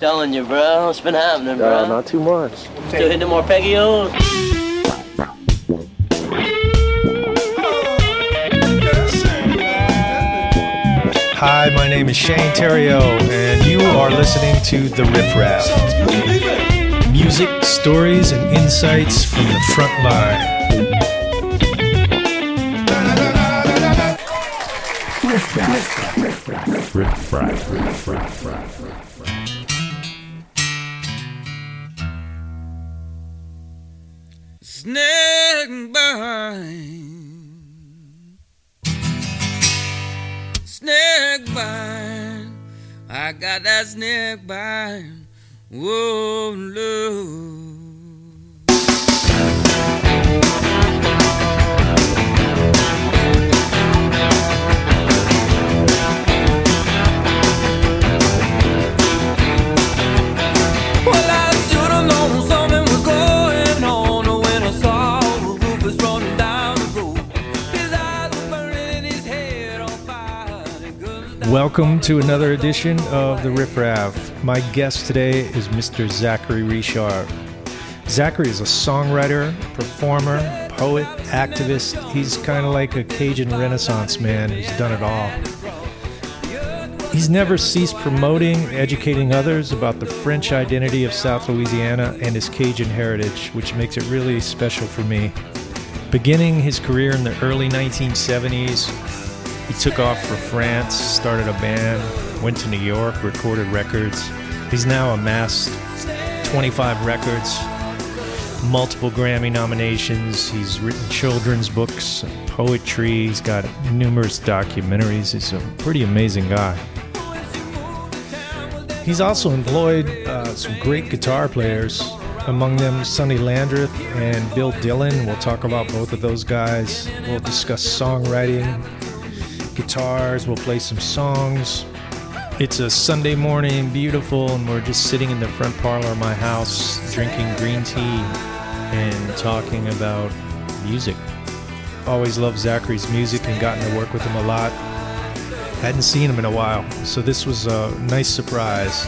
Telling you, bro. What's been happening, bro? Uh, not too much. Still hitting more Peggy-O's? Hi, my name is Shane Theriot, and you are listening to The Riff Raff. Music, stories, and insights from the front line. Snake snake bite. Whoa, Lord. Welcome to another edition of The Riff Raff. My guest today is Mr. Zachary Richard. Zachary is a songwriter, performer, poet, activist. He's kind of like a Cajun Renaissance man who's done it all. He's never ceased promoting, educating others about the French identity of South Louisiana and his Cajun heritage, which makes it really special for me. Beginning his career in the early 1970s, he took off for France, started a band, went to New York, recorded records. He's now amassed 25 records, multiple Grammy nominations. He's written children's books, poetry. He's got numerous documentaries. He's a pretty amazing guy. He's also employed uh, some great guitar players, among them Sonny Landreth and Bill Dillon. We'll talk about both of those guys. We'll discuss songwriting, guitars, we'll play some songs. It's a Sunday morning, beautiful, and we're just sitting in the front parlor of my house drinking green tea and talking about music. Always loved Zachary's music and gotten to work with him a lot. Hadn't seen him in a while, so this was a nice surprise.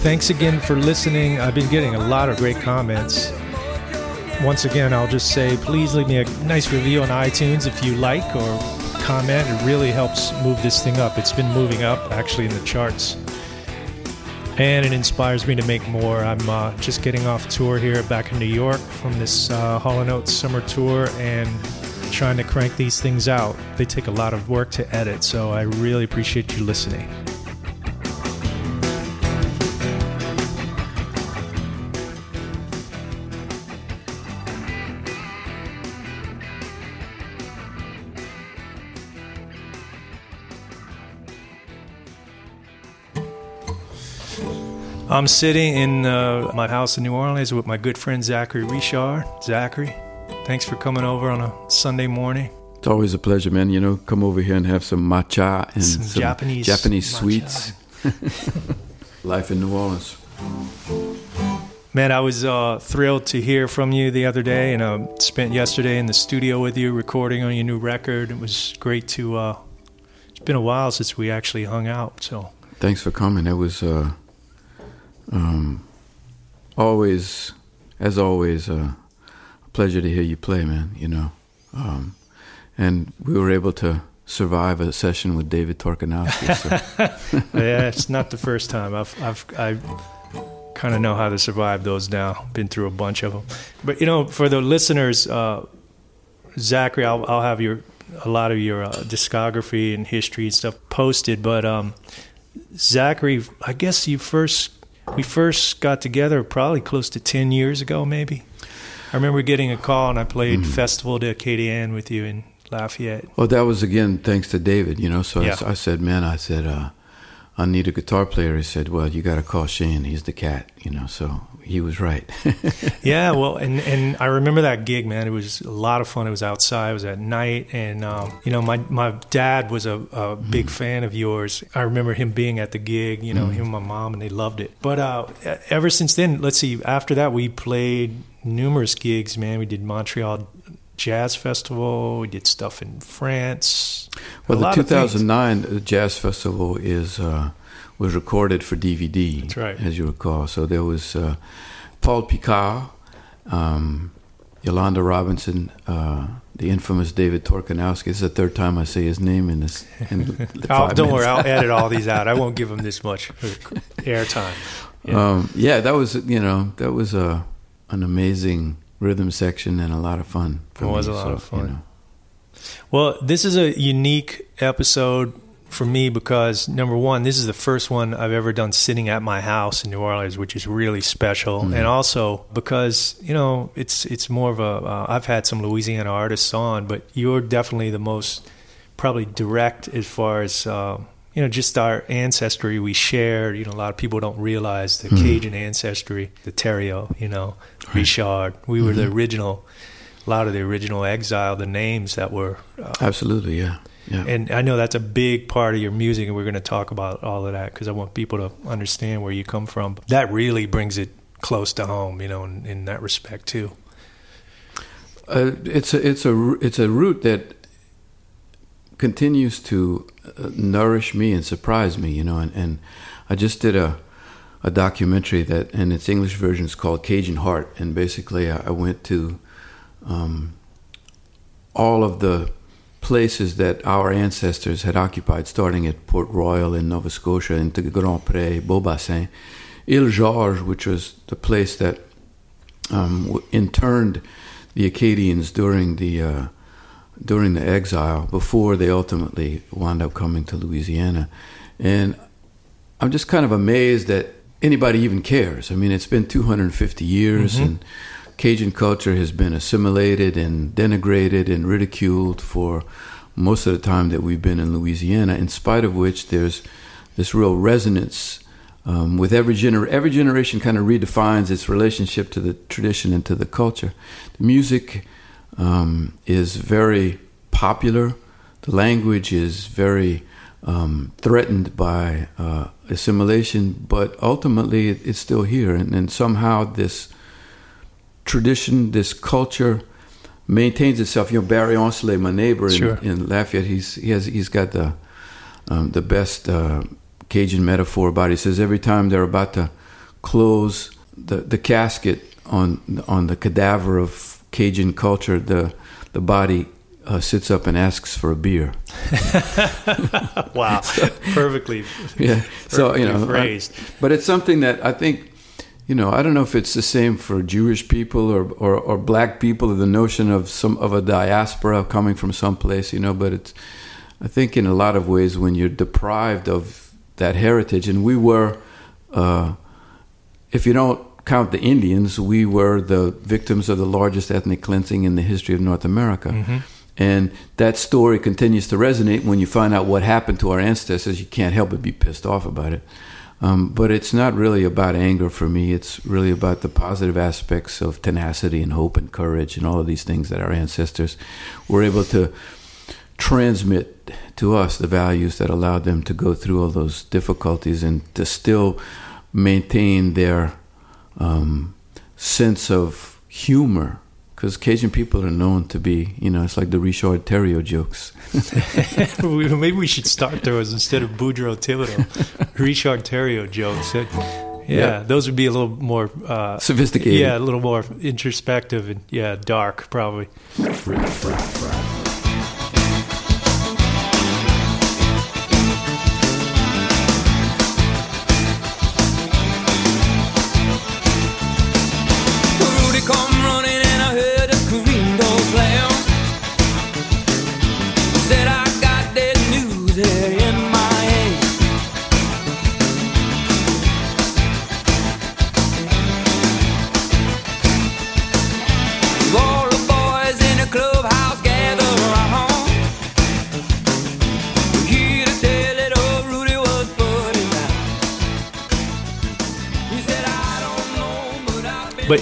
Thanks again for listening. I've been getting a lot of great comments. Once again, I'll just say please leave me a nice review on iTunes if you like or comment. It really helps move this thing up. It's been moving up actually in the charts. And it inspires me to make more. I'm uh, just getting off tour here back in New York from this uh, Hall & Oates summer tour and trying to crank these things out. They take a lot of work to edit, so I really appreciate you listening. I'm sitting in uh, my house in New Orleans with my good friend Zachary Richard. Zachary, thanks for coming over on a Sunday morning. It's always a pleasure, man. You know, come over here and have some matcha and Some some, Japanese Japanese matcha. sweets. Life in New Orleans. Man, I was uh, thrilled to hear from you the other day, and uh, spent yesterday in the studio with you recording on your new record. It was great to. Uh, it's been a while since we actually hung out, so Thanks for coming. It was uh, um, always, as always, uh, a pleasure to hear you play, man. You know, um, and we were able to survive a session with David Torkanowsky. So. yeah, it's not the first time. I've, I've, I kind of know how to survive those now. Been through a bunch of them. But you know, for the listeners, uh, Zachary, I'll, I'll have your a lot of your uh, discography and history and stuff posted. But um, Zachary, I guess you first we first got together probably close to ten years ago, maybe. I remember getting a call and I played Festival de Acadienne with you in Lafayette. Well, that was again thanks to David, you know. So I Yeah. I, said, man, I said, uh, I need a guitar player. He said, well, you got to call Shane. He's the cat, you know. So he was right. Yeah, well, and and I remember that gig, man. It was a lot of fun. It was outside. It was at night, and um, you know, my my dad was a, a big fan of yours. I remember him being at the gig. You know, him and my mom, and they loved it. But uh, ever since then, let's see. After that, we played numerous gigs. Man, we did Montreal jazz festival. We did stuff in France. Well, the lot of 2009 Jazz Festival is uh, was recorded for DVD. That's right. as you recall. So there was uh, Paul Picard, um, Yolanda Robinson, uh, the infamous David Torkanowsky. This is the third time I say his name in this. In don't worry. I'll edit all these out. I won't give him this much airtime. Yeah. Um, yeah, that was you know that was a an amazing rhythm section and a lot of fun. for It was me, a lot so, of fun. You know. Well, this is a unique episode for me because number one, this is the first one I've ever done sitting at my house in New Orleans, which is really special, Mm-hmm. and also because you know it's it's more of a. Uh, I've had some Louisiana artists on, but you're definitely the most probably direct as far as. Uh, you know, just our ancestry we shared. You know, a lot of people don't realize the Cajun ancestry, the Theriot, you know, Richard. We were the original, a lot of the original exile, the names that were uh, Absolutely, yeah, yeah. and I know that's a big part of your music, and we're going to talk about all of that because I want people to understand where you come from. That really brings it close to home, you know, in, in that respect too. Uh, it's a it's a it's a route that continues to uh, nourish me and surprise me, you know. And, and I just did a a documentary that, and its English version is called Cajun Heart. And basically, I, I went to um, all of the places that our ancestors had occupied, starting at Port Royal in Nova Scotia, into Grand Pre, Beaubassin, Ile Georges, which was the place that um, interned the Acadians during the uh, during the exile before they ultimately wound up coming to Louisiana, and I'm just kind of amazed that anybody even cares. I mean, it's been 250 years, and Cajun culture has been assimilated and denigrated and ridiculed for most of the time that we've been in Louisiana. In spite of which, there's this real resonance um, with every gener- every generation kind of redefines its relationship to the tradition and to the culture. The music um, is very popular. The language is very um, threatened by uh, assimilation, but ultimately it's still here, and, and somehow this tradition, this culture maintains itself. You know, Barry Ancelet, my neighbor in, Sure. in Lafayette, he's he has he's got the um, the best uh, Cajun metaphor about it. He says every time they're about to close the, the casket on on the cadaver of Cajun culture, the the body uh, sits up and asks for a beer. Wow, perfectly. Yeah, so you Perfectly know, I- but it's something that I think. You know, I don't know if it's the same for Jewish people or, or, or black people, the notion of some of a diaspora coming from someplace. You know, but it's I think in a lot of ways when you're deprived of that heritage, and we were, uh, if you don't count the Indians, we were the victims of the largest ethnic cleansing in the history of North America. And that story continues to resonate when you find out what happened to our ancestors. You can't help but be pissed off about it. Um, but it's not really about anger for me. It's really about the positive aspects of tenacity and hope and courage and all of these things that our ancestors were able to transmit to us the values that allowed them to go through all those difficulties and to still maintain their um, sense of humor. Because Cajun people are known to be, you know, it's like the Richard Theriot jokes. Maybe we should start those instead of Boudreaux Thibodeau, Richard Theriot jokes. Yeah, Yeah. those would be a little more uh, Sophisticated. Yeah, a little more introspective and yeah, dark probably.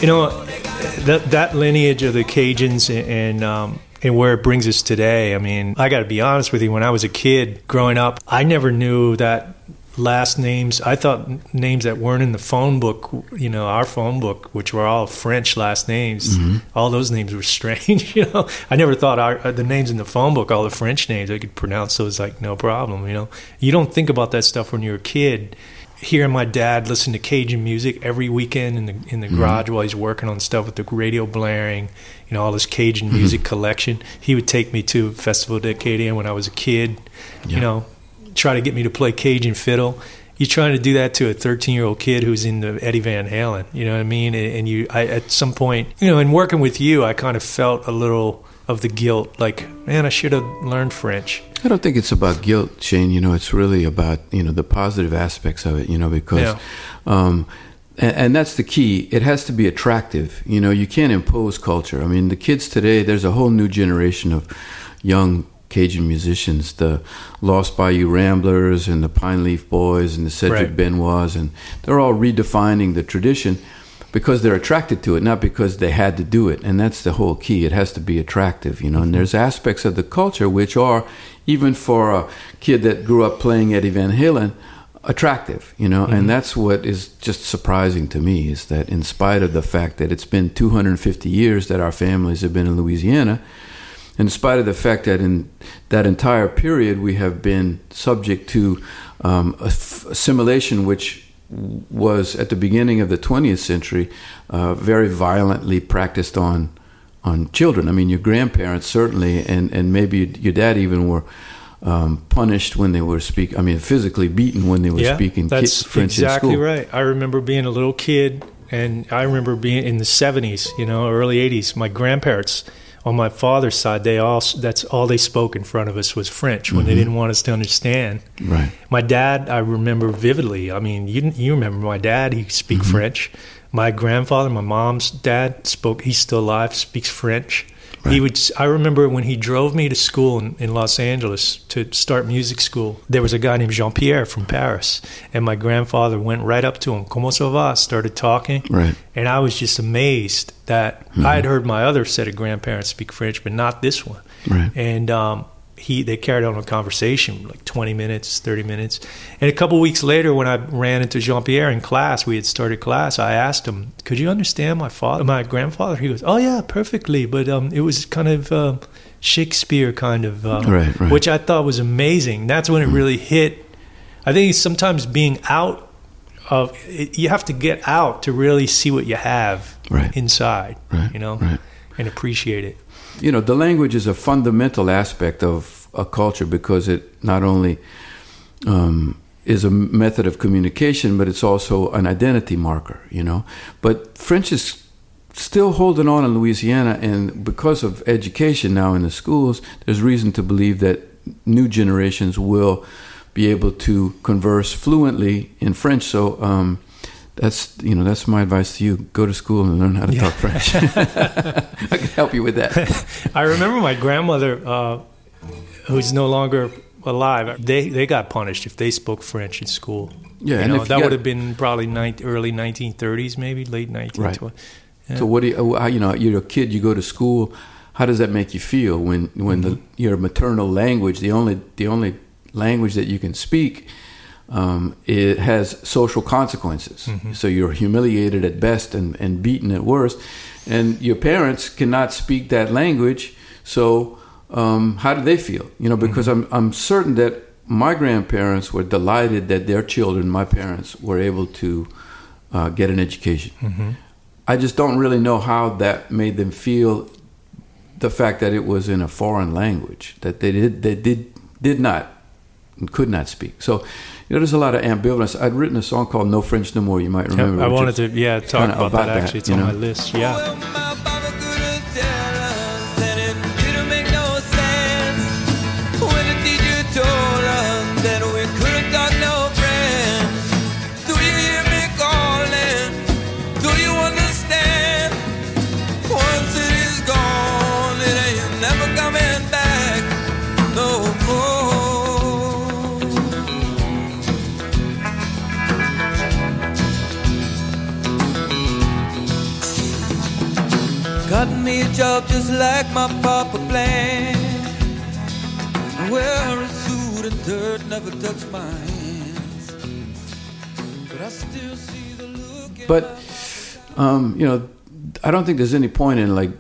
You know that that lineage of the Cajuns and um, and where it brings us today. I mean, I got to be honest with you. When I was a kid growing up, I never knew that last names. I thought names that weren't in the phone book, you know, our phone book, which were all French last names. All those names were strange. You know, I never thought our uh, the names in the phone book, all the French names, I could pronounce those like no problem. You know, you don't think about that stuff when you're a kid. Hearing my dad listen to Cajun music every weekend in the in the mm-hmm. garage while he's working on stuff with the radio blaring, you know, all this Cajun mm-hmm. music collection. He would take me to Festival de Acadia when I was a kid. Yeah. You know, try to get me to play Cajun fiddle. You're trying to do that to a 13 year old kid who's into Eddie Van Halen. You know what I mean? And and you, I, at some point, you know, in working with you, I kind of felt a little of the guilt. Like, man, I should have learned French. I don't think it's about guilt, Shane. You know, it's really about you know the positive aspects of it. You know, because, Yeah. um, and, and that's the key. It has to be attractive. You know, you can't impose culture. I mean, the kids today. There's a whole new generation of young Cajun musicians, the Lost Bayou Ramblers and the Pine Leaf Boys and the Cedric Right. Benoits, and they're all redefining the tradition because they're attracted to it, not because they had to do it. And that's the whole key. It has to be attractive, you know. And there's aspects of the culture which are, even for a kid that grew up playing Eddie Van Halen, attractive, you know. And that's what is just surprising to me is that, in spite of the fact that it's been 250 years that our families have been in Louisiana, in spite of the fact that in that entire period we have been subject to um, assimilation, which was at the beginning of the 20th century uh, very violently practiced on on children. I mean, your grandparents certainly, and and maybe your dad even were. Um, punished when they were speak. I mean, physically beaten when they were yeah, speaking ki- French exactly in school. right. I remember being a little kid, and I remember being in the '70s, you know, early '80s. My grandparents, on my father's side, they all that's all they spoke in front of us was French when they mm-hmm. didn't want us to understand. Right. My dad, I remember vividly. I mean, you you remember my dad? He speak mm-hmm. French. My grandfather, my mom's dad, spoke. He's still alive. Speaks French. He would. I remember when he drove me to school in, in Los Angeles to start music school. There was a guy named Jean Pierre from Paris, and my grandfather went right up to him. Como se va? Started talking, Right. and I was just amazed that I had heard my other set of grandparents speak French, but not this one Right. and um, he they carried on a conversation like 20 minutes 30 minutes. And a couple weeks later when i ran into jean-pierre in class we had started class i asked him could you understand my father my grandfather? He goes oh yeah perfectly. But um, it was kind of uh, shakespeare kind of uh, Right, right. which i thought was amazing. That's when it really hit. I think sometimes being out of it, you have to get out to really see what you have Right. inside Right, you know and appreciate it you know, the language is a fundamental aspect of a culture because it not only um, is a method of communication, but it's also an identity marker, you know. But French is still holding on in Louisiana, and because of education now in the schools, there's reason to believe that new generations will be able to converse fluently in French. So, um, that's you know that's my advice to you: go to school and learn how to talk French. I can help you with that. I remember my grandmother, uh, who's no longer alive. They they got punished if they spoke French in school. Yeah, you and know, that got- would have been probably early 1930s, maybe late 1920s. Yeah. So what do you, you know, you're a kid, you go to school. How does that make you feel when when the, Mm-hmm. your maternal language, the only the only language that you can speak, um, it has social consequences. Mm-hmm. So you're humiliated at best and, and beaten at worst, and your parents cannot speak that language. So um, how do they feel? You know, because Mm-hmm. I'm I'm certain that my grandparents were delighted that their children, my parents, were able to uh, get an education. Mm-hmm. I just don't really know how that made them feel. The fact that it was in a foreign language that they did they did did not and could not speak. So you know, there's a lot of ambivalence. I'd written a song called "No French No More." You might remember. I wanted to, yeah, talk about, about that. that, Actually, it's on know? my list. Yeah. Like my papa planned. Suit and dirt never my hands. but um, you know, I don't think there's any point in like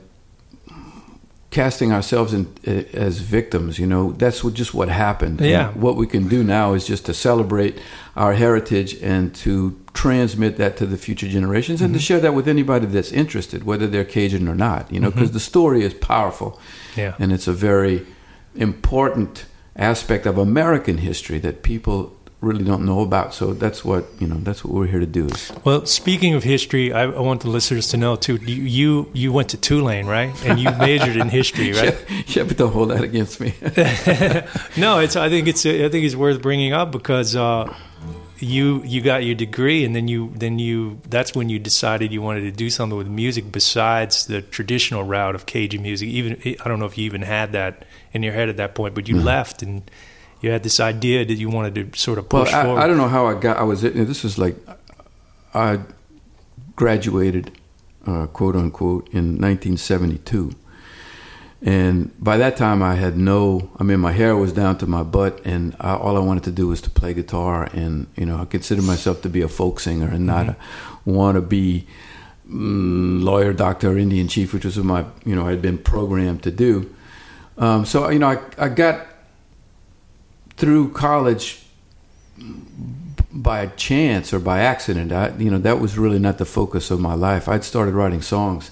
casting ourselves in uh, as victims. You know, that's what, just what happened. Yeah. And what we can do now is just to celebrate our heritage and to transmit that to the future generations and to share that with anybody that's interested, whether they're Cajun or not. You know, because the story is powerful Yeah. and it's a very important aspect of American history that people really don't know about. So that's what you know. That's what we're here to do. Well, speaking of history, I, I want the listeners to know too. You you, you went to Tulane, right? And you majored in history, right? yeah, but don't hold that against me. No, it's. I think it's. I think it's worth bringing up because uh, you you got your degree, and then you then you. That's when you decided you wanted to do something with music besides the traditional route of Cajun music. Even I don't know if you even had that in your head at that point, but you left and you had this idea that you wanted to sort of well, push forward. I, I don't know how I got. I was. This is like I graduated, uh, quote unquote, in 1972. And by that time, I had no. I mean, my hair was down to my butt, and I, all I wanted to do was to play guitar. And you know, I consider myself to be a folk singer and not a wannabe mm, lawyer, doctor, Indian chief, which was what my you know I had been programmed to do. Um, so you know, I, I got through college by chance or by accident. I, you know, that was really not the focus of my life. I'd started writing songs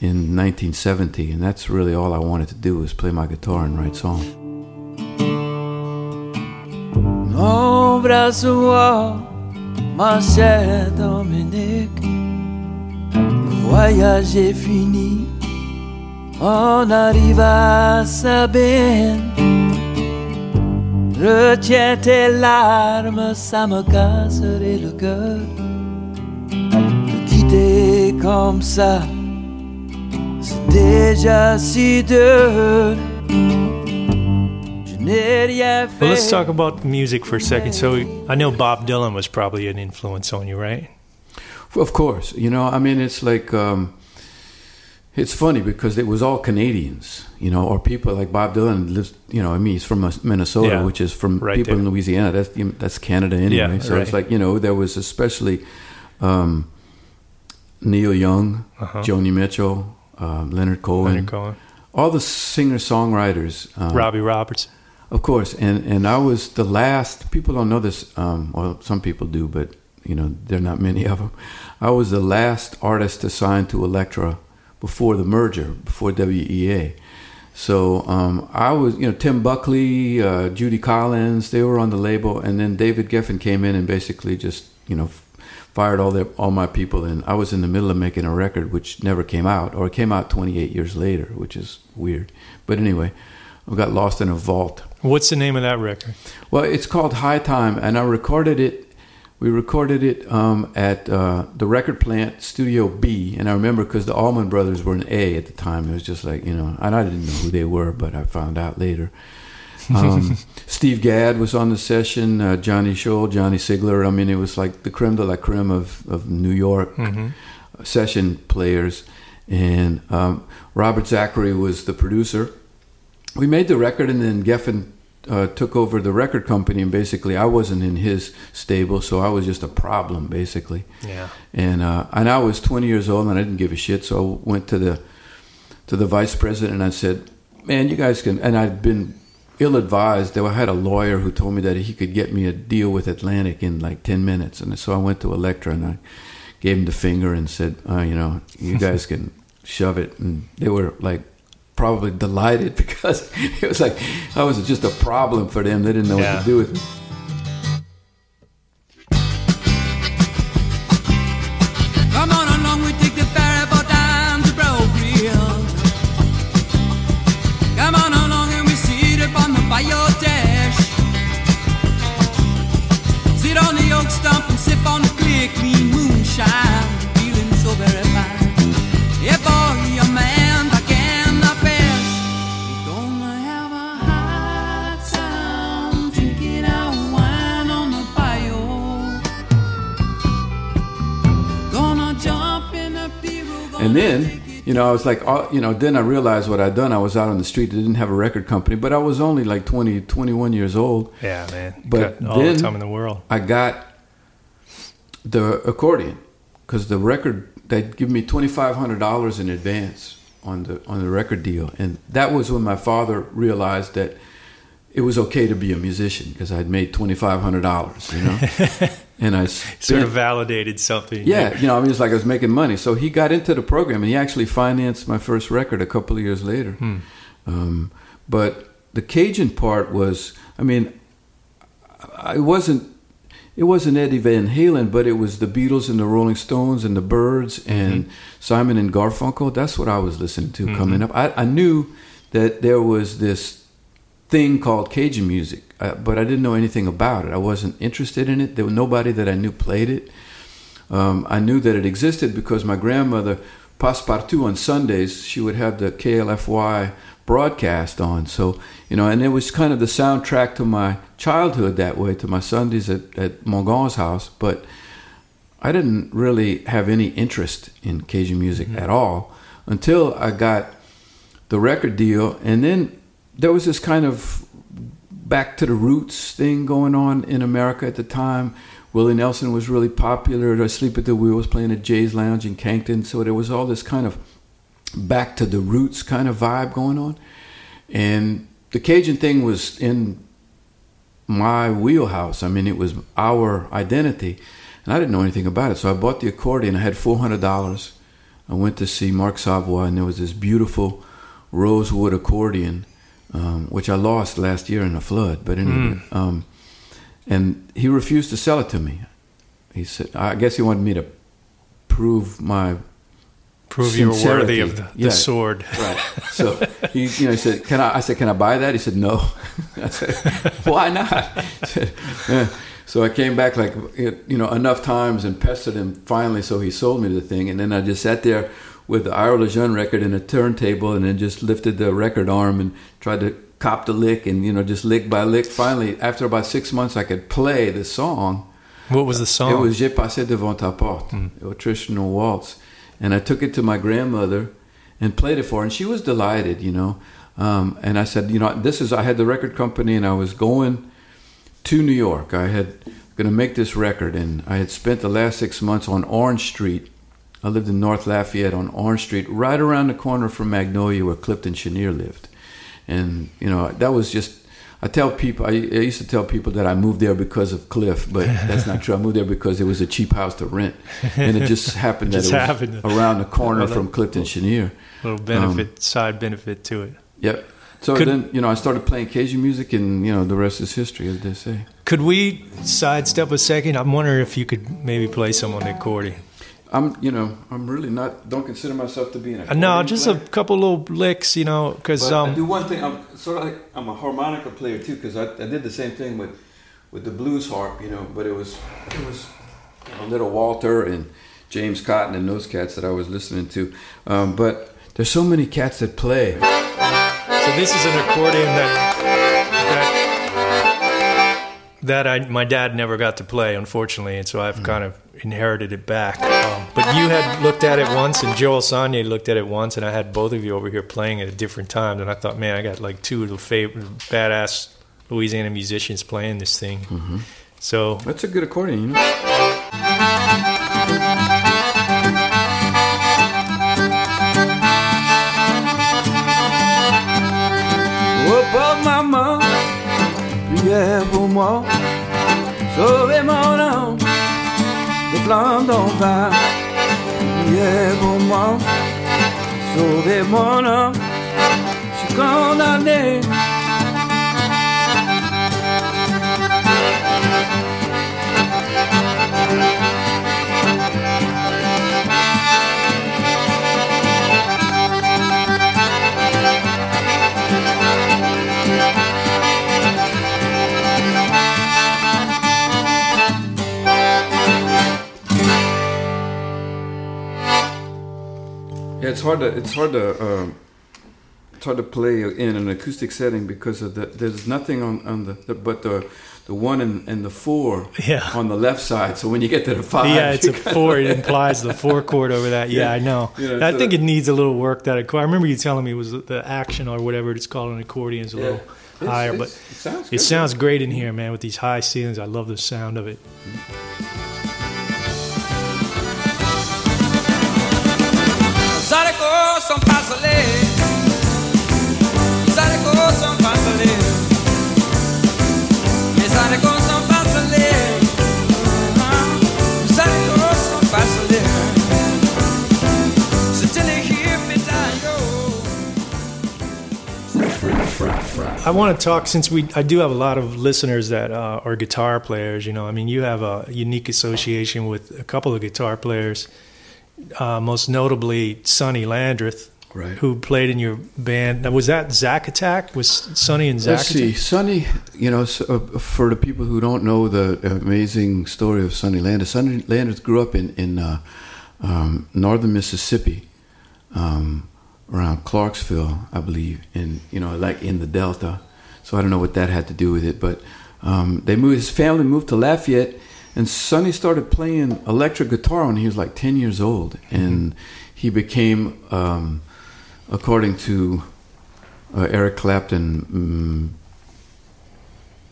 in 1970, and that's really all I wanted to do was play my guitar and write songs. Voyage est fini, on arrive à. Retiens tes larmes, ça me casserait le cœur. De quitter comme ça, c'est déjà si dur. Je n'ai rien fait. well, let's talk about music for a second. So I know Bob Dylan was probably an influence on you, right? Of course, you know, I mean, it's like um, it's funny because it was all Canadians, you know, or people like Bob Dylan lives, you know, I mean, he's from uh, Minnesota, Yeah, which is from right people in. Louisiana. That's that's Canada anyway. Yeah, so it's like you know, there was especially um, Neil Young, Uh-huh. Joni Mitchell, um, Leonard Cohen, Leonard Cohen, all the singer songwriters. Um, Robbie Robertson. of course, and and I was the last. People don't know this. Um, well, some people do, but you know, there are not many of them. I was the last artist to sign to Elektra before the merger, before WEA. So um, I was, you know, Tim Buckley, uh, Judy Collins, they were on the label, and then David Geffen came in and basically just, you know, fired all their all my people, and I was in the middle of making a record which never came out, or it came out 28 years later, which is weird. But anyway, I got lost in a vault. What's the name of that record? Well, it's called High Time, and I recorded it. We recorded it um, at uh, the record plant, Studio B, and I remember because the Allman Brothers were an A at the time. It was just like you know, and I didn't know who they were, but I found out later. Um, Steve Gadd was on the session, uh, Johnny Scholl, Johnny Siegler. I mean, it was like the creme de la creme of, of New York session players. And um, Robert Zachary was the producer. We made the record, and then Geffen uh, took over the record company. And basically, I wasn't in his stable, so I was just a problem, basically. Yeah. And uh, and I was 20 years old, and I didn't give a shit. So I went to the to the vice president, and I said, "Man, you guys can." And I'd been ill-advised. I had a lawyer who told me that he could get me a deal with Atlantic in like 10 minutes, and so I went to Elektra and I gave him the finger and said, uh, "You know, you guys can shove it." And they were like probably delighted because it was like I was just a problem for them. They didn't know Yeah. what to do with me. Come on along, we take the ferry boat down to Brookfield. Come on along and we sit upon the bayou dash. Sit on the oak stump and sip on the clear, clean moonshine. And then, you know, I was like, oh, you know, then I realized what I'd done. I was out on the street. I didn't have a record company, but I was only like 20, 21 years old. Yeah, man. But all then- the time in the world. I got the accordion, because the record they'd give me twenty five hundred dollars in advance on the on the record deal, and that was when my father realized that it was okay to be a musician because I'd made twenty five hundred dollars, you know, and I spent, Sort of validated something. yeah, you know, I mean, it's like I was making money. So he got into the program, and he actually financed my first record a couple of years later. Hmm. Um, but the Cajun part was, I mean, I it wasn't. It wasn't Eddie Van Halen, but it was the Beatles and the Rolling Stones and the Byrds and mm-hmm. Simon and Garfunkel. That's what I was listening to coming mm-hmm. up. I, I knew that there was this thing called Cajun music, uh, but I didn't know anything about it. I wasn't interested in it. There was nobody that I knew played it. Um, I knew that it existed because my grandmother, Passepartout on Sundays, she would have the KLFY broadcast on. So, you know, and it was kind of the soundtrack to my childhood that way, to my Sundays at, at Mongon's house. But I didn't really have any interest in Cajun music at all until I got the record deal. And then there was this kind of back to the roots thing going on in America at the time. Willie Nelson was really popular. Asleep at the Wheel was playing at Jay's Lounge in Cankton. So there was all this kind of back to the roots kind of vibe going on. And the Cajun thing was in my wheelhouse. I mean, it was our identity. And I didn't know anything about it. So I bought the accordion. I had $400. I went to see Marc Savoy, and there was this beautiful rosewood accordion, um, which I lost last year in a flood. But anyway, um, and he refused to sell it to me. He said, I guess he wanted me to prove my Prove you're worthy of the, the Yeah. sword. Right. So he, you know, he said, "Can I?" I said, "Can I buy that?" He said, "No." I said, "Why not?" Said, "Yeah." So I came back like you know enough times and pestered him finally, so he sold me the thing, and then I just sat there with the Iry LeJeune record and a turntable, and then just lifted the record arm and tried to cop the lick, and you know just lick by lick. Finally, after about six months, I could play the song. What was the song? It was J'ai passé devant ta porte, a traditional waltz. And I took it to my grandmother and played it for her. And she was delighted, you know. Um, and I said, you know, this is, I had the record company and I was going to New York. I had going to make this record. And I had spent the last six months on Orange Street. I lived in North Lafayette on Orange Street, right around the corner from Magnolia where Clifton Chenier lived. And, you know, that was just, I tell people, I, I used to tell people that I moved there because of Cliff, but that's not true. I moved there because it was a cheap house to rent. And it just happened that Just it was around the corner from that- Clifton Chenier. little benefit, um, side benefit to it. Yep. So Could- then, you know, I started playing Cajun music, and you know, the rest is history, as they say. Could we sidestep a second? I'm wondering if you could maybe play some on the accordion. I'm, you know, I'm really not. Don't consider myself to be an. Uh, no, just a couple little licks, you know, because But I um, do one thing. I'm sort of like I'm a harmonica player too, because I, I did the same thing with with the blues harp, you know. But it was it was you know, Little Walter and James Cotton and those cats that I was listening to. Um, but there's so many cats that play. So this is an accordion that that that I my dad never got to play, unfortunately, and so I've kind of inherited it back. Um, but you had looked at it once, and Jo-El Sonnier looked at it once, and I had both of you over here playing at a different time, and I thought, man, I got like two of the favorite badass Louisiana musicians playing this thing. So That's a good accordion, you know. Oh, moi, sauvez mon âme des flammes d'enfer. Priez pour moi, sauvez mon âme, je suis condamné. It's hard to it's hard to um, it's hard to play in an acoustic setting because of the there's nothing on on the, the but the the one and, and the four Yeah. on the left side. So when you get to the five, yeah, it's a four. It implies the four chord over that. Yeah, Yeah. I know. You know, I so think it needs a little work. That. I remember you telling me it was the action or whatever it's called on accordion is a Yeah. little It's- higher, it's- but it sounds it sounds great in here, man, with these high ceilings. I love the sound of it. I want to talk since we I do have a lot of listeners that uh, are guitar players. You know, I mean, you have a unique association with a couple of guitar players, uh, most notably Sonny Landreth, Right. who played in your band. Now, was that Zack Attack? Was Sonny and Zack? Let's see, Attack? Sonny. You know, so, uh, for the people who don't know the amazing story of Sonny Landreth, Sonny Landreth grew up in in uh, um, northern Mississippi, um, around Clarksville, I believe, in you know, like in the Delta. So I don't know what that had to do with it, but um, they moved. His family moved to Lafayette, and Sonny started playing electric guitar when he was like ten years old, and he became, um, according to uh, Eric Clapton, mm,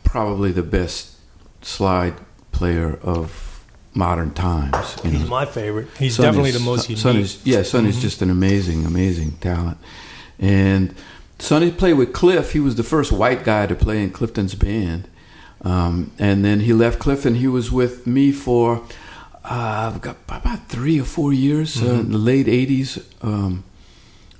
probably the best slide player of modern times. You He's my favorite. He's definitely the most Son- unique. Sonny's, yeah, Sonny's just an amazing, amazing talent. And Sonny played with Cliff. He was the first white guy to play in Clifton's band. Um, and then he left Cliff and he was with me for uh, about three or four years, uh, in the late 80s. Um,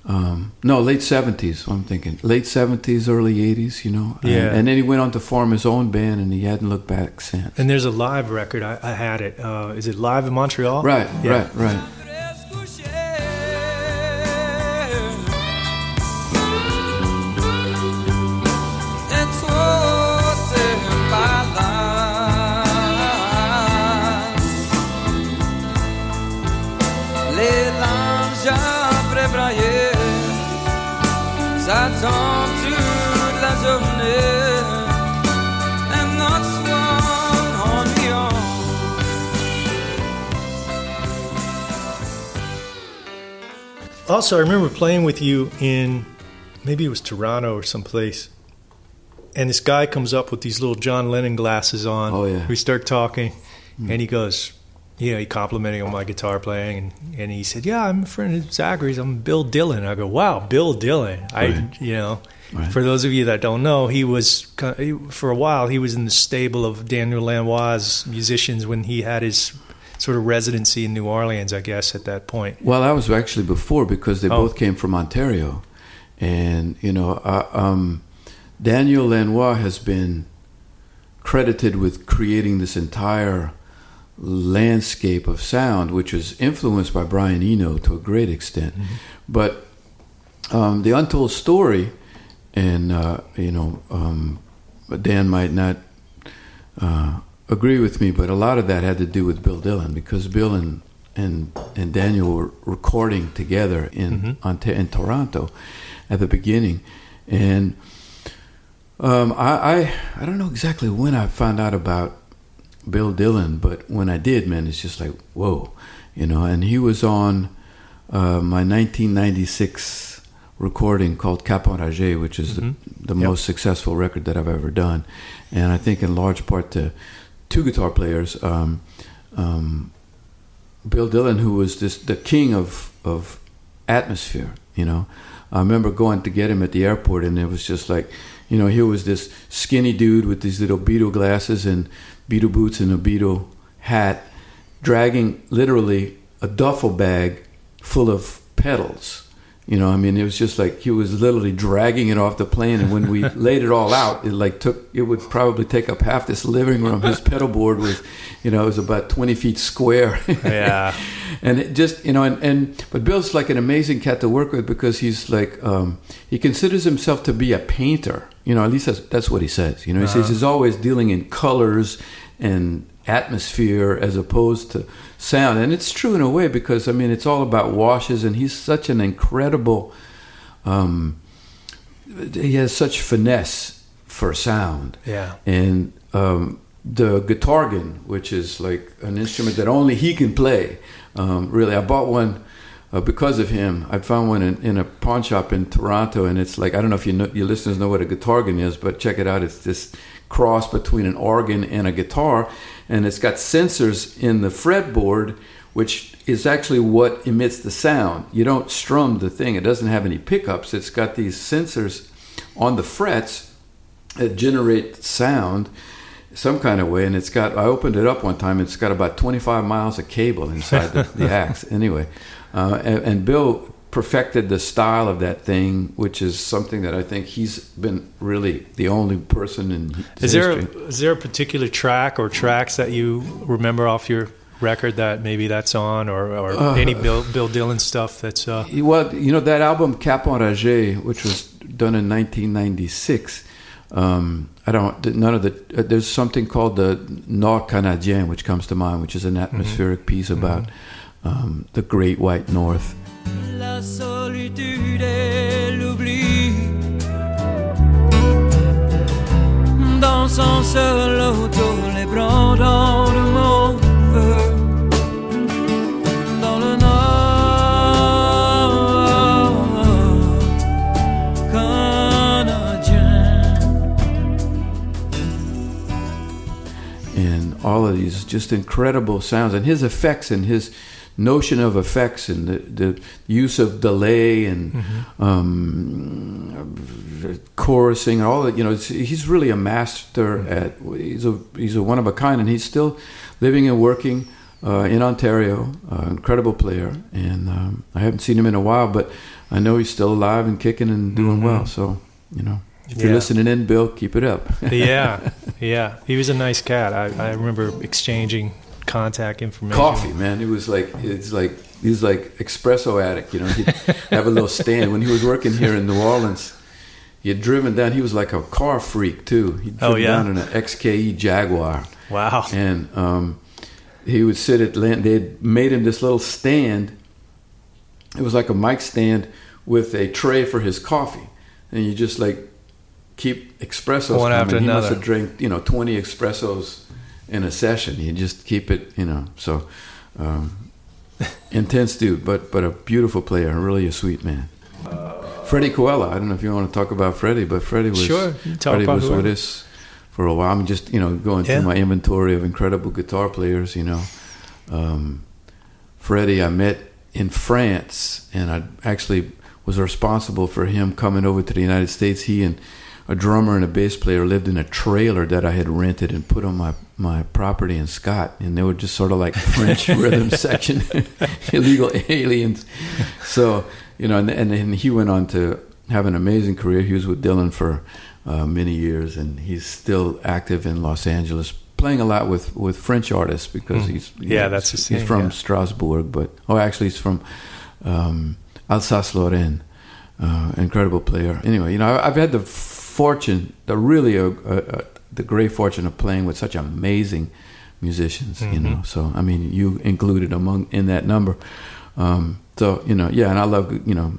um, no, late 70s, I'm thinking. Late 70s, early 80s, you know. And- Yeah. And, then he went on to form his own band and he hadn't looked back since. and there's a live record. I, I had it. Uh, is it live in Montreal? Right, Yeah. right, right. J'attends toute la journée Un autre soir ennuyant Also, I remember playing with you in maybe it was Toronto or someplace. And this guy comes up with these little John Lennon glasses on. Oh, yeah. We start talking, and he goes, you know, he complimenting on my guitar playing, and, and he said, "Yeah, I'm a friend of Zachary's. I'm Bill Dillon." I go, "Wow, Bill Dillon." I, Right. you know, Right. for those of you that don't know, he was for a while he was in the stable of Daniel Lanois musicians when he had his sort of residency in New Orleans, I guess, at that point. Well, I was actually before because they Oh. both came from Ontario, and you know, uh, um, Daniel Lanois has been credited with creating this entire landscape of sound, which was influenced by Brian Eno to a great extent. But um, the untold story, and uh, you know, um, Dan might not uh, agree with me, but a lot of that had to do with Bill Dillon because Bill and and, and Daniel were recording together in Onta- in Toronto at the beginning, and um, I, I I don't know exactly when I found out about Bill Dillon, but when I did, man, it's just like whoa, you know. And he was on uh, my 1996 recording called Cap Enragé, which is the, the Yep. most successful record that I've ever done, and I think in large part to two guitar players, um, um, Bill Dillon, who was this the king of of atmosphere, you know. I remember going to get him at the airport, and it was just like, you know, here was this skinny dude with these little Beatle glasses and Beatle boots and a Beatle hat, dragging literally a duffel bag full of pedals. You know, I mean, it was just like he was literally dragging it off the plane, and when we laid it all out, it like took it would probably take up half this living room. His pedal board was, you know, it was about twenty feet square. Yeah. and it just you know, and, and but Bill's like an amazing cat to work with because he's like um, he considers himself to be a painter. You know, at least that's, that's what he says. You know, he says he's always dealing in colors and atmosphere as opposed to sound, and it's true in a way because I mean it's all about washes, and he's such an incredible. Um, he has such finesse for sound Yeah. and um, the guitorgan, which is like an instrument that only he can play. Um, really, I bought one uh, because of him. I found one in, in a pawn shop in Toronto, and it's like I don't know if you know, your listeners know what a guitar guitorgan is, but check it out. It's this cross between an organ and a guitar, and it's got sensors in the fretboard. which is actually what emits the sound. You don't strum the thing; it doesn't have any pickups. It's got these sensors on the frets that generate sound some kind of way and it's got i opened it up one time it's got about 25 miles of cable inside the, the axe anyway uh, and, and bill perfected the style of that thing which is something that i think he's been really the only person in Is there a, is there a particular track or tracks that you remember off your record that maybe that's on or, or Uh, any Bill Bill Dillon stuff that's uh Well, you know that album Cap Enragé, which was done in 1996. Um, I don't. None of the. Uh, there's something called the Nord Canadien, which comes to mind, which is an atmospheric piece about um, the Great White North. La solitude et l'oubli. Dans seul auto, les Dans le all of these just incredible sounds and his effects and his notion of effects and the, the use of delay and um, chorusing and all that you know it's, he's really a master at he's a he's a one of a kind and he's still living and working uh, in Ontario uh, incredible player and um, I haven't seen him in a while but I know he's still alive and kicking and doing well. So you know if you're Yeah. listening in Bill keep it up. Yeah. Yeah. He was a nice cat. I, I remember exchanging contact information coffee, man. It was like it's like he was like espresso addict. You know, he'd have a little stand when he was working here in New Orleans. He had driven down. He was like a car freak too. He'd Oh, yeah? down in an XKE Jaguar, wow and um, he would sit at land. They made him this little stand. It was like a mic stand with a tray for his coffee, and you just like keep espressos One coming. after he must have drank you know twenty espressos in a session. You just keep it, you know. So um, intense dude, but but a beautiful player, really a sweet man. Freddie Koella. I don't know if you want to talk about Freddie, but Freddie was Sure, talk Freddie about was with us for a while. I'm just you know going Yeah. through my inventory of incredible guitar players. You know, um, Freddie I met in France, and I actually was responsible for him coming over to the United States. He and a drummer and a bass player lived in a trailer that I had rented and put on my, my property in Scott, and they were just sort of like French rhythm section, illegal aliens. So you know, and, and then he went on to have an amazing career. He was with Dylan for uh, many years, and he's still active in Los Angeles, playing a lot with, with French artists because Hmm. he's Yeah, that's he's from yeah. Strasbourg, but oh, actually, he's from um, Alsace-Lorraine. Uh, incredible player. Anyway, you know, I've had the fortune, the really, uh, uh, the great fortune of playing with such amazing musicians. You know, so I mean, you included among in that number. Um, so you know, yeah, and I love you know,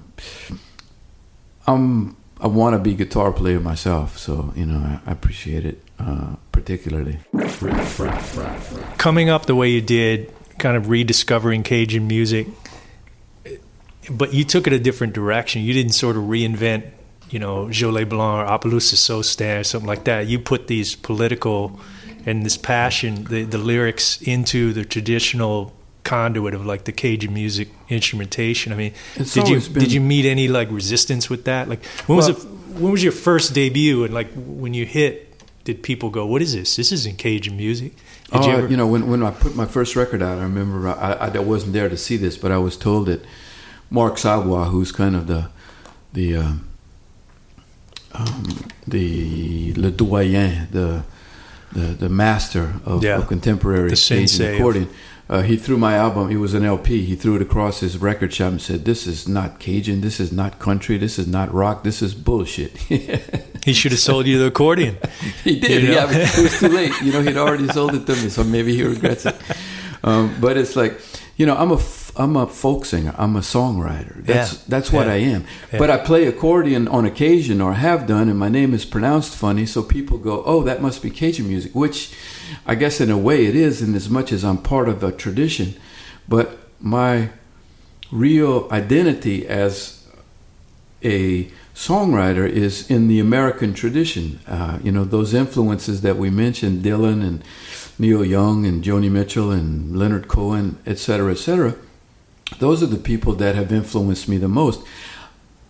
I'm a wannabe guitar player myself, so you know, I, I appreciate it uh, particularly. coming up the way you did, kind of rediscovering Cajun music, but you took it a different direction. You didn't sort of reinvent, you know, Jolie Blonde or Appaloosa Sostin or something like that. You put these political and this passion, the, the lyrics into the traditional conduit of like the Cajun music instrumentation. I mean, It's did you been- did you meet any like resistance with that? Like, when was it? When was your first debut? And like when you hit, did people go, "What is this? This isn't Cajun music"? Did oh, you you, know, when when I put my first record out, I remember I, I wasn't there to see this, but I was told that Marc Savoy, who's kind of the the um, the le doyen, the the the master of, Yeah. of contemporary The Cajun sensei of- accordion. Uh, he threw my album. It was an LP. He threw it across his record shop and said, "This is not Cajun. This is not country. This is not rock. This is bullshit." He should have sold you the accordion. He did. You know? Yeah, it was too late. You know, he'd already sold it to me, so maybe he regrets it. Um, but it's like, you know, I'm a I'm a folk singer. I'm a songwriter. That's Yeah. that's what Yeah. I am. Yeah. But I play accordion on occasion, or have done, and my name is pronounced funny, so people go, "Oh, that must be Cajun music," which I guess in a way it is, in as much as I'm part of a tradition. But my real identity as a songwriter is in the American tradition. Uh, you know, those influences that we mentioned, Dylan and Neil Young and Joni Mitchell and Leonard Cohen, et cetera, et cetera. Those are the people that have influenced me the most.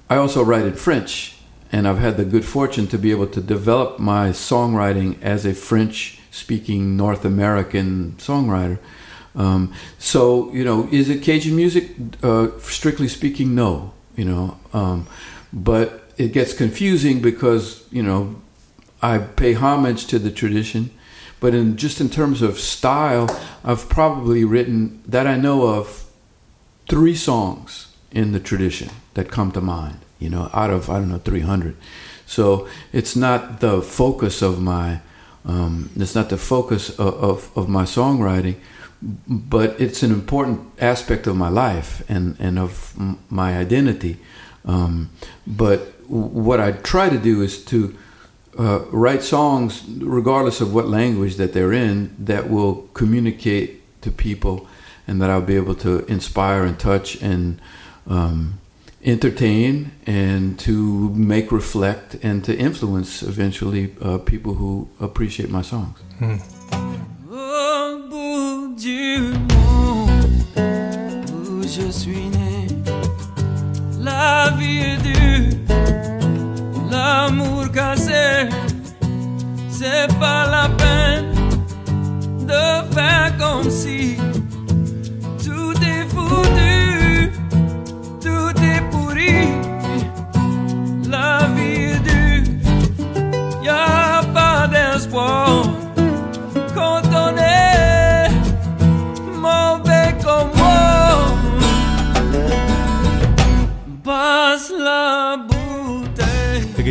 I also write in French, and I've had the good fortune to be able to develop my songwriting as a French speaking North American songwriter. Um, so, you know, is it Cajun music? Uh, strictly speaking, no, you know. Um, but it gets confusing because, you know, I pay homage to the tradition. But in just in terms of style, I've probably written that I know of three songs in the tradition that come to mind, you know, out of, I don't know, 300. So it's not the focus of my, um, it's not the focus of, of, of, my songwriting, but it's an important aspect of my life and, and of my identity. Um, but what I try to do is to uh, write songs, regardless of what language that they're in, that will communicate to people and that I'll be able to inspire and touch and um, entertain and to make reflect and to influence eventually uh, people who appreciate my songs. Cassé, c'est pas la peine de faire comme si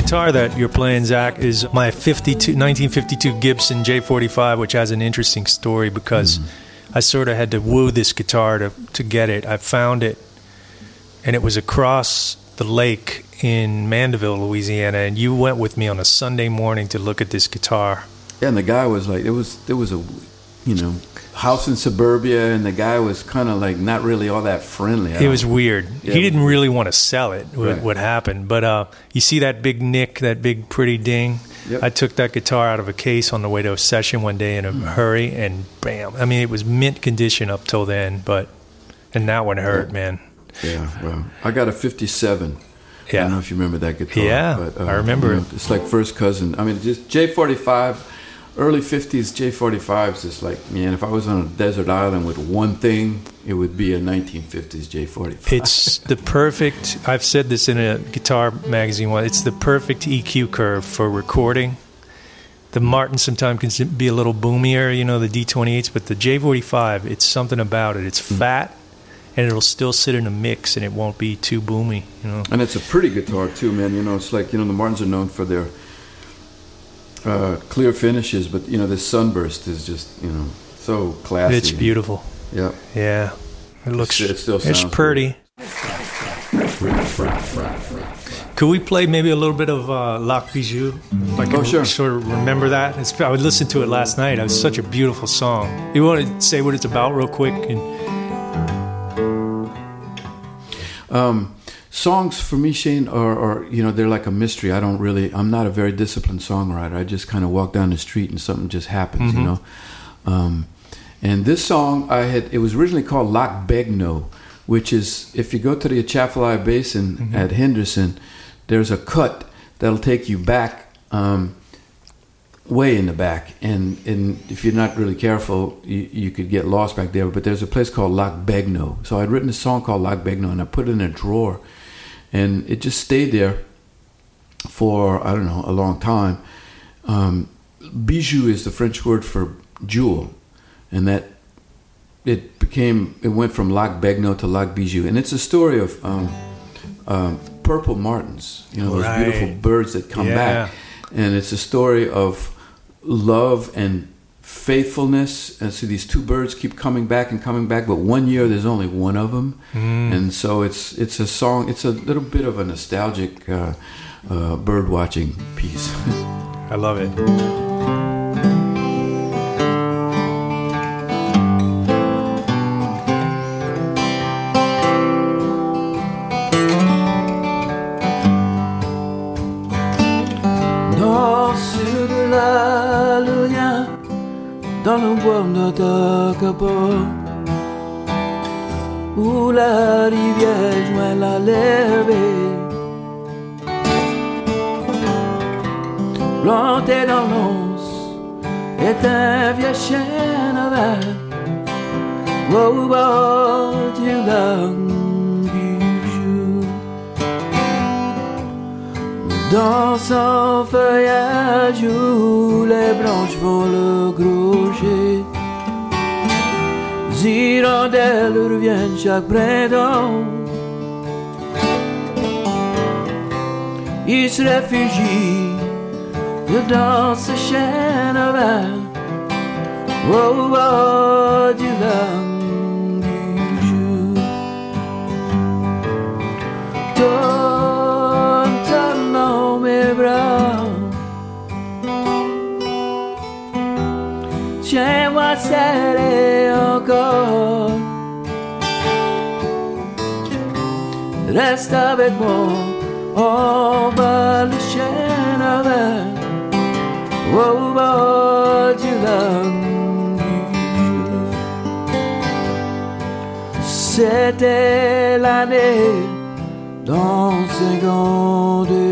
guitar that you're playing, Zach, is my 52, 1952 Gibson J45, which has an interesting story because hmm. I sort of had to woo this guitar to, to get it. I found it, and it was across the lake in Mandeville, Louisiana, and you went with me on a Sunday morning to look at this guitar. Yeah, and the guy was like, it was there was a, you know, house in suburbia, and the guy was kind of like not really all that friendly. It was weird. Yeah. He didn't really want to sell it. What, Right. what happened? But uh, you see that big nick, that big pretty ding. Yep. I took that guitar out of a case on the way to a session one day in a hurry, and bam! I mean, it was mint condition up till then, but and that one hurt, man. Yeah, well, I got a '57. Yeah. I don't know if you remember that guitar. Yeah, I remember it. It's like first cousin. I mean, just J45, early '50s J45s is like, man, if I was on a desert island with one thing, it would be a 1950s J45. It's the perfect. I've said this in a guitar magazine once. It's the perfect EQ curve for recording. The Martin sometimes can be a little boomier, you know, the D28s, but the J45, it's something about it. It's hmm. fat, and it'll still sit in a mix, and it won't be too boomy, you know. And it's a pretty guitar too, man. You know, it's like you know the Martins are known for their uh, clear finishes, but you know this sunburst is just you know so classy. It's beautiful. Yeah. Yeah, it looks. it still it's sounds good. pretty. Could we play maybe a little bit of uh, Lac Bijou? If I can Oh, sure. sort of remember that. It's, I would listen to it last night. It was such a beautiful song. You want to say what it's about real quick? And Um, songs for me, Shane, are, are you know they're like a mystery. I don't really. I'm not a very disciplined songwriter. I just kind of walk down the street and something just happens, you know. Um, and this song, I had. It was originally called Loch Begno, which is if you go to the Atchafalaya Basin at Henderson, there's a cut that'll take you back. Um, way in the back, and and if you're not really careful, you, you could get lost back there. But there's a place called Loch Begno. So I'd written a song called Loch Begno, and I put it in a drawer, and it just stayed there for I don't know a long time. Um, bijou is the French word for jewel, and that it became it went from Lac Begno to Lac Bijou, and it's a story of um, um, purple martins. You know those Right. beautiful birds that come Yeah. back, and it's a story of love and faithfulness. And so these two birds keep coming back and coming back, but one year there's only one of them, and so it's it's a song. It's a little bit of a nostalgic uh, uh, bird watching piece. I love it. Dans son feuillage où les branches font le jet Hirondelles reviennent chaque printemps. Ils se réfugient dans ce chêne vert Au bord du lac Donne ton dans mes bras Tiens-moi serré encore Reste dans un gant de.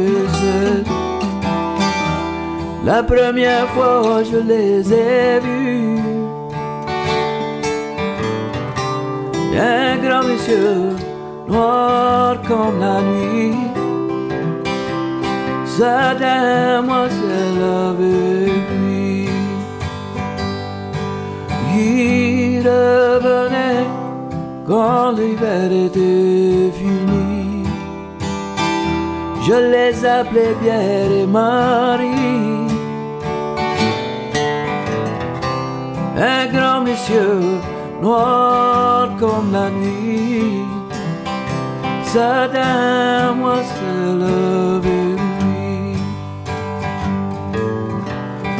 La première fois je les ai vus, un grand monsieur noir comme la nuit. Sa demoiselle avec lui, il revenait quand l'hiver était fini. Je les appelais Pierre et Marie. Un grand monsieur noir comme la nuit. Demoiselle avec lui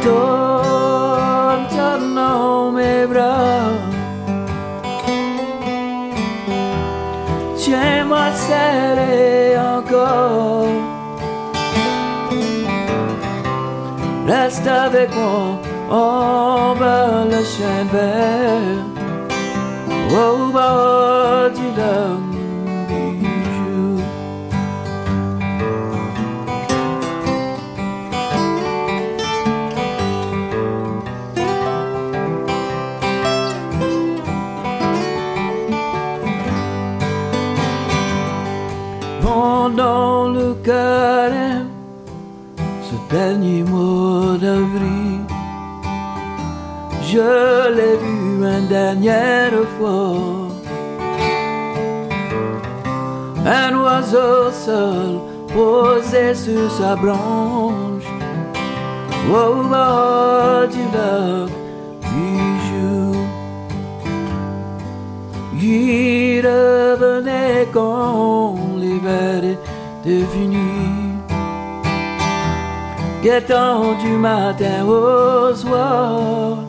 Donne ton dans mes bras. Tiens-moi serré encore Reste avec moi, on bat la chaîne verte. Au bord du lac Bijou. Bon dans le cœur dernier mois d'avril. Je l'ai vu une dernière fois. Un oiseau seul posé sur sa branche au bord du lac du jour. Il revenait quand l'hiver était fini guettant du matin au soir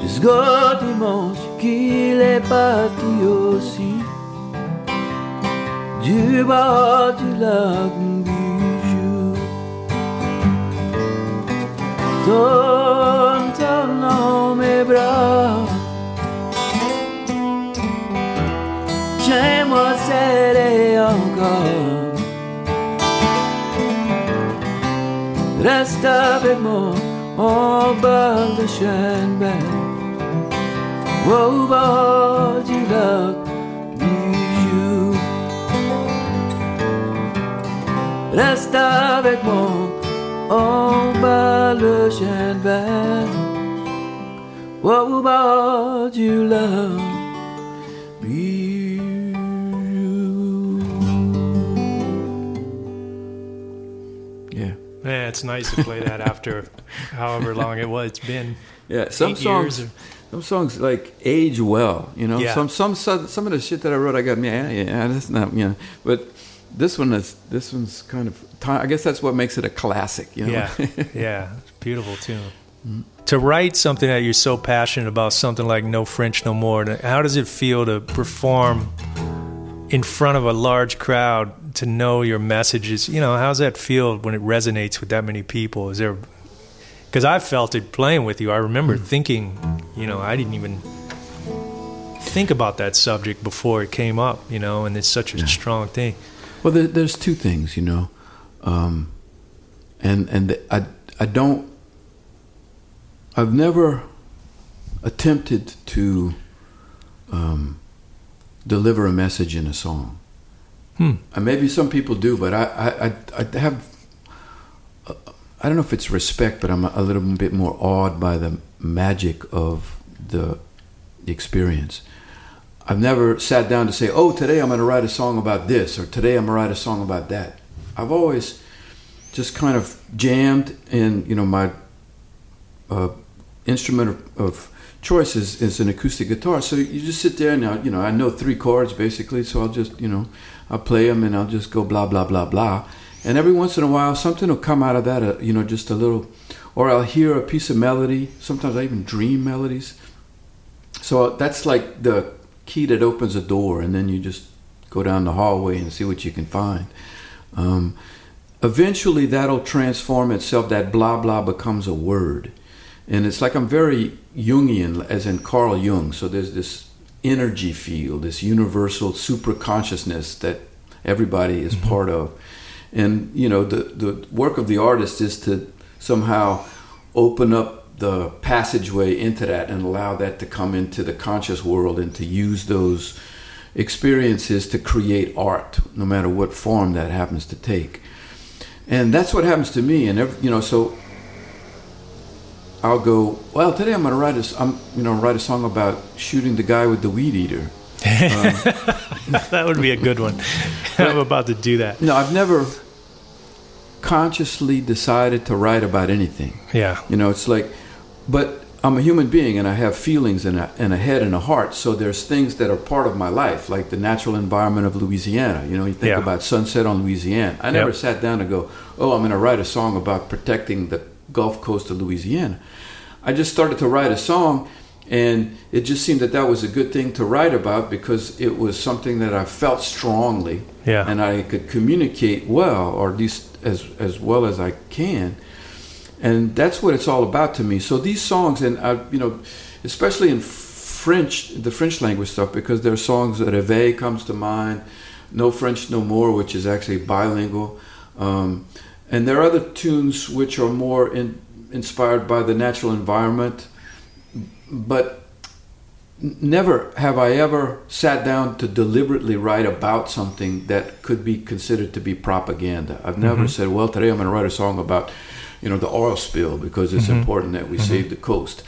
jusqu'au dimanche qu'il est parti aussi. Du bord du lac du jour. Donne ton dans mes bras. Tiens-moi reste avec moi au bord de Schoenberg, au bord du lac du jour. Reste avec moi au bord de Schoenberg, au bord du lac. Yeah. Man, it's nice to play that after however long it was. It's been Yeah, some songs, years some songs like age well. You know, Yeah. some some some of the shit that I wrote, I got yeah, yeah, that's not yeah. But this one is this one's kind of. I guess that's what makes it a classic. You know. Yeah, yeah, it's a beautiful tune. To write something that you're so passionate about, something like No French No More, how does it feel to perform in front of a large crowd to know your messages? You know, how's that feel when it resonates with that many people? Is there, because I felt it playing with you. I remember Hmm. thinking, you know, I didn't even think about that subject before it came up, you know, and it's such a strong thing. Well, there, there's two things, you know, um, and and the, I I don't. I've never attempted to um, deliver a message in a song. Hmm. And maybe some people do, but I I, I, have. uh, I don't know if it's respect, but I'm a, little bit more awed by the magic of the, the experience. I've never sat down to say, "Oh, today I'm going to write a song about this," or "Today I'm going to write a song about that." I've always just kind of jammed, and you know, my uh, instrument of, of choice is, is an acoustic guitar. So you just sit there, and I, you know, I know three chords basically, so I'll just, you know, I'll play them, and I'll just go blah blah blah blah. And every once in a while, something will come out of that, uh, you know, just a little, or I'll hear a piece of melody. Sometimes I even dream melodies. So that's like the key that opens a door, and then you just go down the hallway and see what you can find. Um, eventually, that'll transform itself. That blah blah becomes a word, and it's like I'm very Jungian, as in Carl Jung. So there's this energy field, this universal super consciousness that everybody is mm-hmm. part of, and you know the the work of the artist is to somehow open up the passageway into that and allow that to come into the conscious world and to use those experiences to create art, no matter what form that happens to take. And that's what happens to me. And every, you know, so I'll go. Well, today I'm going to write a, I'm, you know, write a song about shooting the guy with the weed eater. Um, that would be a good one. I'm about to do that. No, I've never consciously decided to write about anything. Yeah. You know, it's like, but I'm a human being and I have feelings and a, and a head and a heart. So there's things that are part of my life, like the natural environment of Louisiana. You know, you think Yeah. about sunset on Louisiana. I never Yep. sat down and go, oh, I'm going to write a song about protecting the Gulf Coast of Louisiana. I just started to write a song and it just seemed that that was a good thing to write about because it was something that I felt strongly Yeah. and I could communicate well, or at least as as well as I can. And that's what it's all about to me. So these songs, and I, you know, especially in French, the French language stuff, because there are songs that Réveil comes to mind, No French No More, which is actually bilingual, um, and there are other tunes which are more in, inspired by the natural environment, but never have I ever sat down to deliberately write about something that could be considered to be propaganda. I've never mm-hmm. said, "Well, today I'm going to write a song about, you know, the oil spill because it's mm-hmm. important that we mm-hmm. save the coast."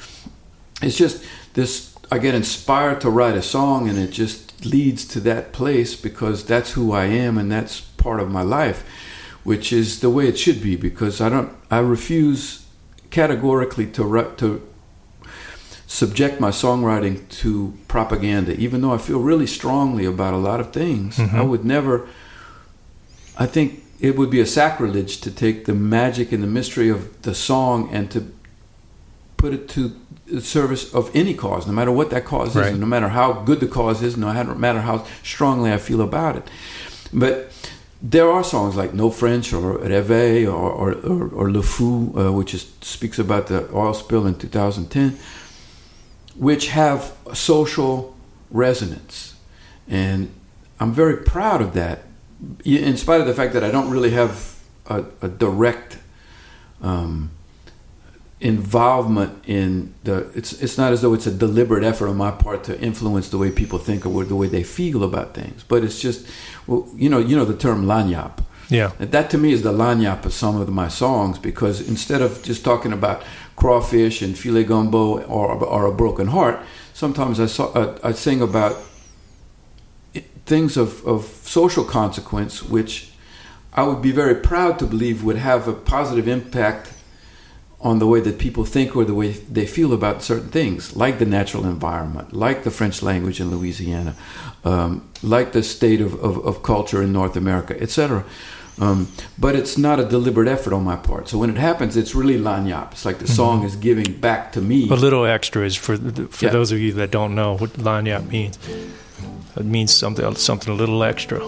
It's just this. I get inspired to write a song, and it just leads to that place because that's who I am, and that's part of my life, which is the way it should be. Because I don't, I refuse categorically to ri- to subject my songwriting to propaganda, even though I feel really strongly about a lot of things. I mm-hmm. would never, I think it would be a sacrilege to take the magic and the mystery of the song and to put it to the service of any cause, no matter what that cause Right. is, no matter how good the cause is, no matter how strongly I feel about it. But there are songs like No French or Réveil or, or, or, or Le Fou, uh, which is, speaks about the oil spill in 2010, which have social resonance. And I'm very proud of that, in spite of the fact that I don't really have a, a direct um, involvement in the. It's it's not as though it's a deliberate effort on my part to influence the way people think or the way they feel about things. But it's just, well, you know, you know the term lagniappe. Yeah. And that to me is the lagniappe of some of my songs because instead of just talking about crawfish and filé gumbo or, or a broken heart, sometimes I, saw, uh, I sing about things of, of social consequence, which I would be very proud to believe would have a positive impact on the way that people think or the way they feel about certain things, like the natural environment, like the French language in Louisiana, um, like the state of, of, of culture in North America, etc. Um, but it's not a deliberate effort on my part. So when it happens, it's really lagniappe. It's like the song is giving back to me. A little extra is for for Yeah. those of you that don't know what lagniappe means. It means something something a little extra.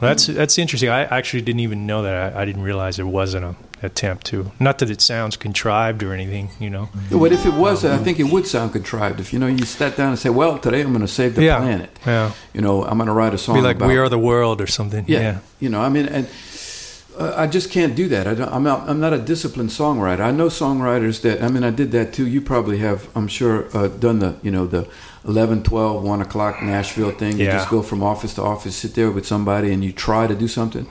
That's that's interesting. I actually didn't even know that. I, I didn't realize there wasn't a attempt to. Not that it sounds contrived or anything, you know. But if it was, I think it would sound contrived. If you know, you sat down and say, "Well, today I'm going to save the yeah, planet." yeah. You know, I'm going to write a song Be like about "We Are the World" or something. yeah, Yeah, you know i mean and uh, i just can't do that I don't, I'm, not, I'm not a disciplined songwriter i know songwriters that i mean i did that too you probably have i'm sure uh, done the you know the 11 12 1 o'clock nashville thing you Yeah. just go from office to office sit there with somebody and you try to do something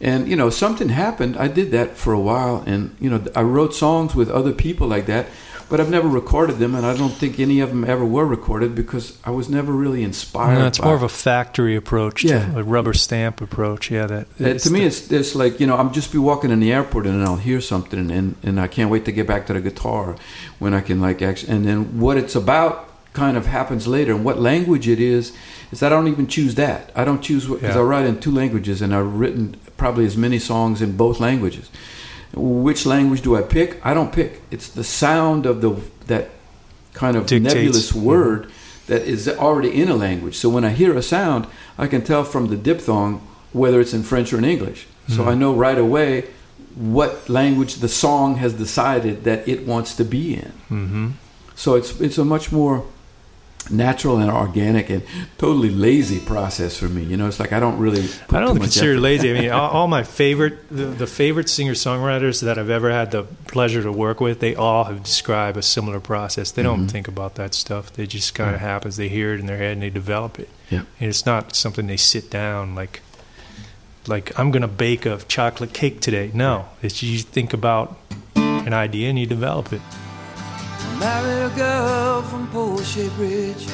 and you know something happened i did that for a while and you know i wrote songs with other people like that but I've never recorded them, and I don't think any of them ever were recorded because I was never really inspired. No, it's more of a factory approach, Yeah. to a rubber stamp approach. Yeah, that Uh, to me, it's, it's like you know, I'm just be walking in the airport and I'll hear something, and, and I can't wait to get back to the guitar when I can like actually. And then what it's about kind of happens later, and what language it is is I don't even choose that. I don't choose because Yeah. I write in two languages, and I've written probably as many songs in both languages. Which language do I pick? I don't pick. It's the sound of the that kind of Dictates. nebulous word that is already in a language. So when I hear a sound, I can tell from the diphthong whether it's in French or in English. So I know right away what language the song has decided that it wants to be in. hmm So it's it's a much more natural and organic and totally lazy process for me. You know, it's like I don't really. I don't consider lazy. I mean, all, all my favorite, the, the favorite singer songwriters that I've ever had the pleasure to work with, they all have described a similar process. They don't Mhm. think about that stuff. They just kind of Right. happens. They hear it in their head and they develop it. Yeah. And it's not something they sit down like, like I'm gonna bake a chocolate cake today. No, it's you think about an idea and you develop it. Married a girl from Breaux Bridge.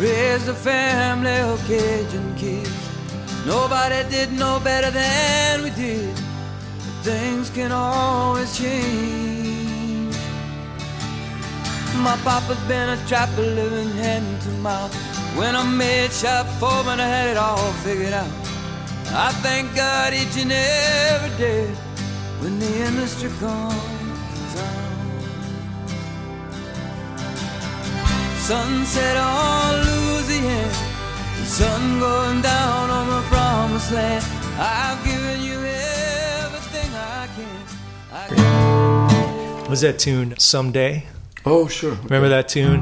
Raised a family of Cajun kids. Nobody did no better than we did. But things can always change. My papa's been a trapper living hand to mouth. When I made shop foreman, I had it all figured out. I thank God each and every day when the industry comes Sunset on Louisiana, the sun going down on the promised land. I've given you everything I can. I can was that tune? Someday. Oh, sure. Remember that tune?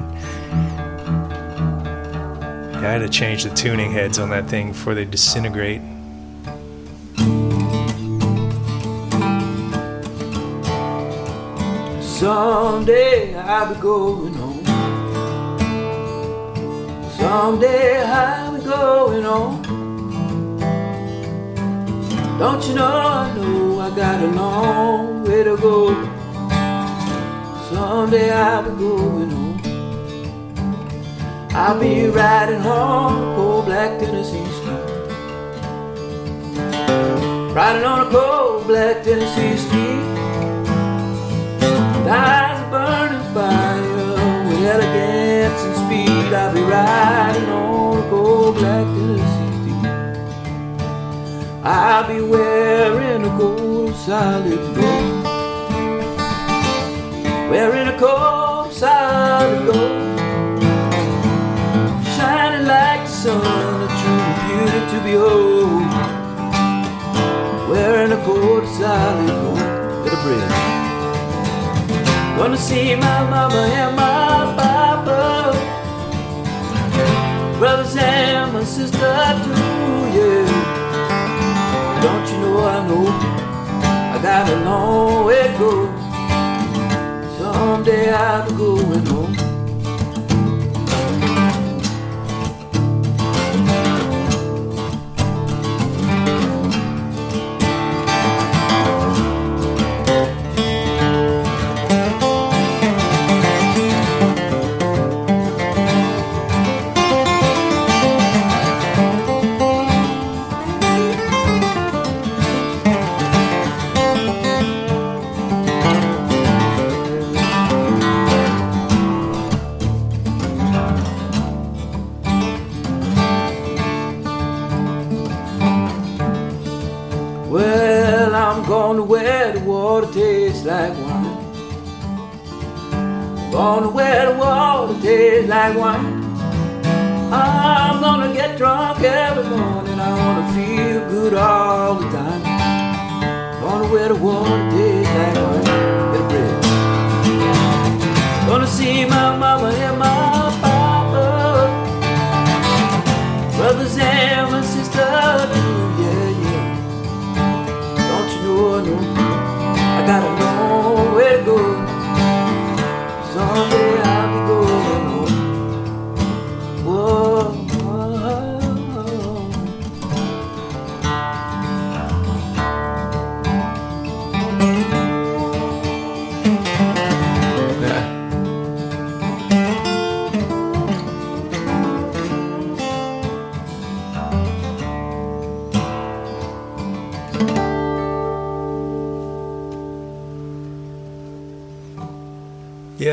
Yeah, I had to change the tuning heads on that thing before they disintegrate. Someday I'll be going home. Someday I'll be going home. Don't you know I know I got a long way to go. Someday I'll be going home. I'll be riding home cold black Tennessee street. Riding on a cold black Tennessee street. Eyes burning fire with elegance and speed. I'll be riding on a gold black Tennessee street. I'll be wearing a gold solid gold. Wearing a gold solid gold. Shining like the sun, a true beauty to behold. Wearing a gold solid gold. a bridge. Gonna see my mama and my Brothers and my sister too, yeah. Don't you know I know? I got a long way to go Someday I'll be going water tastes like wine. To where the water tastes like wine. I'm gonna get drunk every morning. I wanna feel good all the time. Gonna wear the water tastes like wine. Get a bread. Gonna see my mama and my papa. Brothers and my sister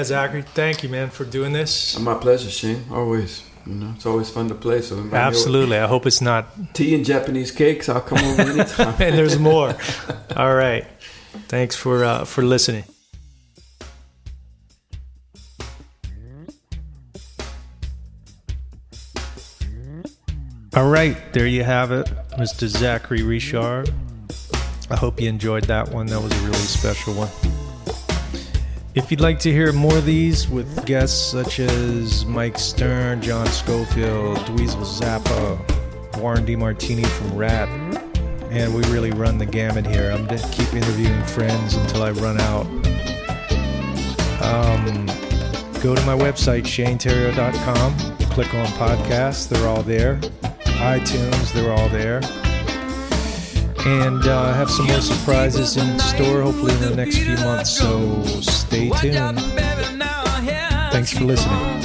Zachary, thank you, man, for doing this. My pleasure, Shane. Always. You know, it's always fun to play. So invite me over. Absolutely. I hope it's not. tea and Japanese cakes. I'll come over anytime. And there's more. All right. Thanks for uh, for listening. All right, there you have it, Mr. Zachary Richard. I hope you enjoyed that one. That was a really special one. If you'd like to hear more of these with guests such as Mike Stern, John Scofield, Dweezil Zappa, Warren DeMartini from Ratt, and we really run the gamut here. I'm going to keep interviewing friends until I run out. Um, go to my website, shanetheriot.com, click on podcasts, they're all there. iTunes, they're all there. And uh, have some more surprises in store, hopefully in the next few months, so stay tuned. Thanks for listening.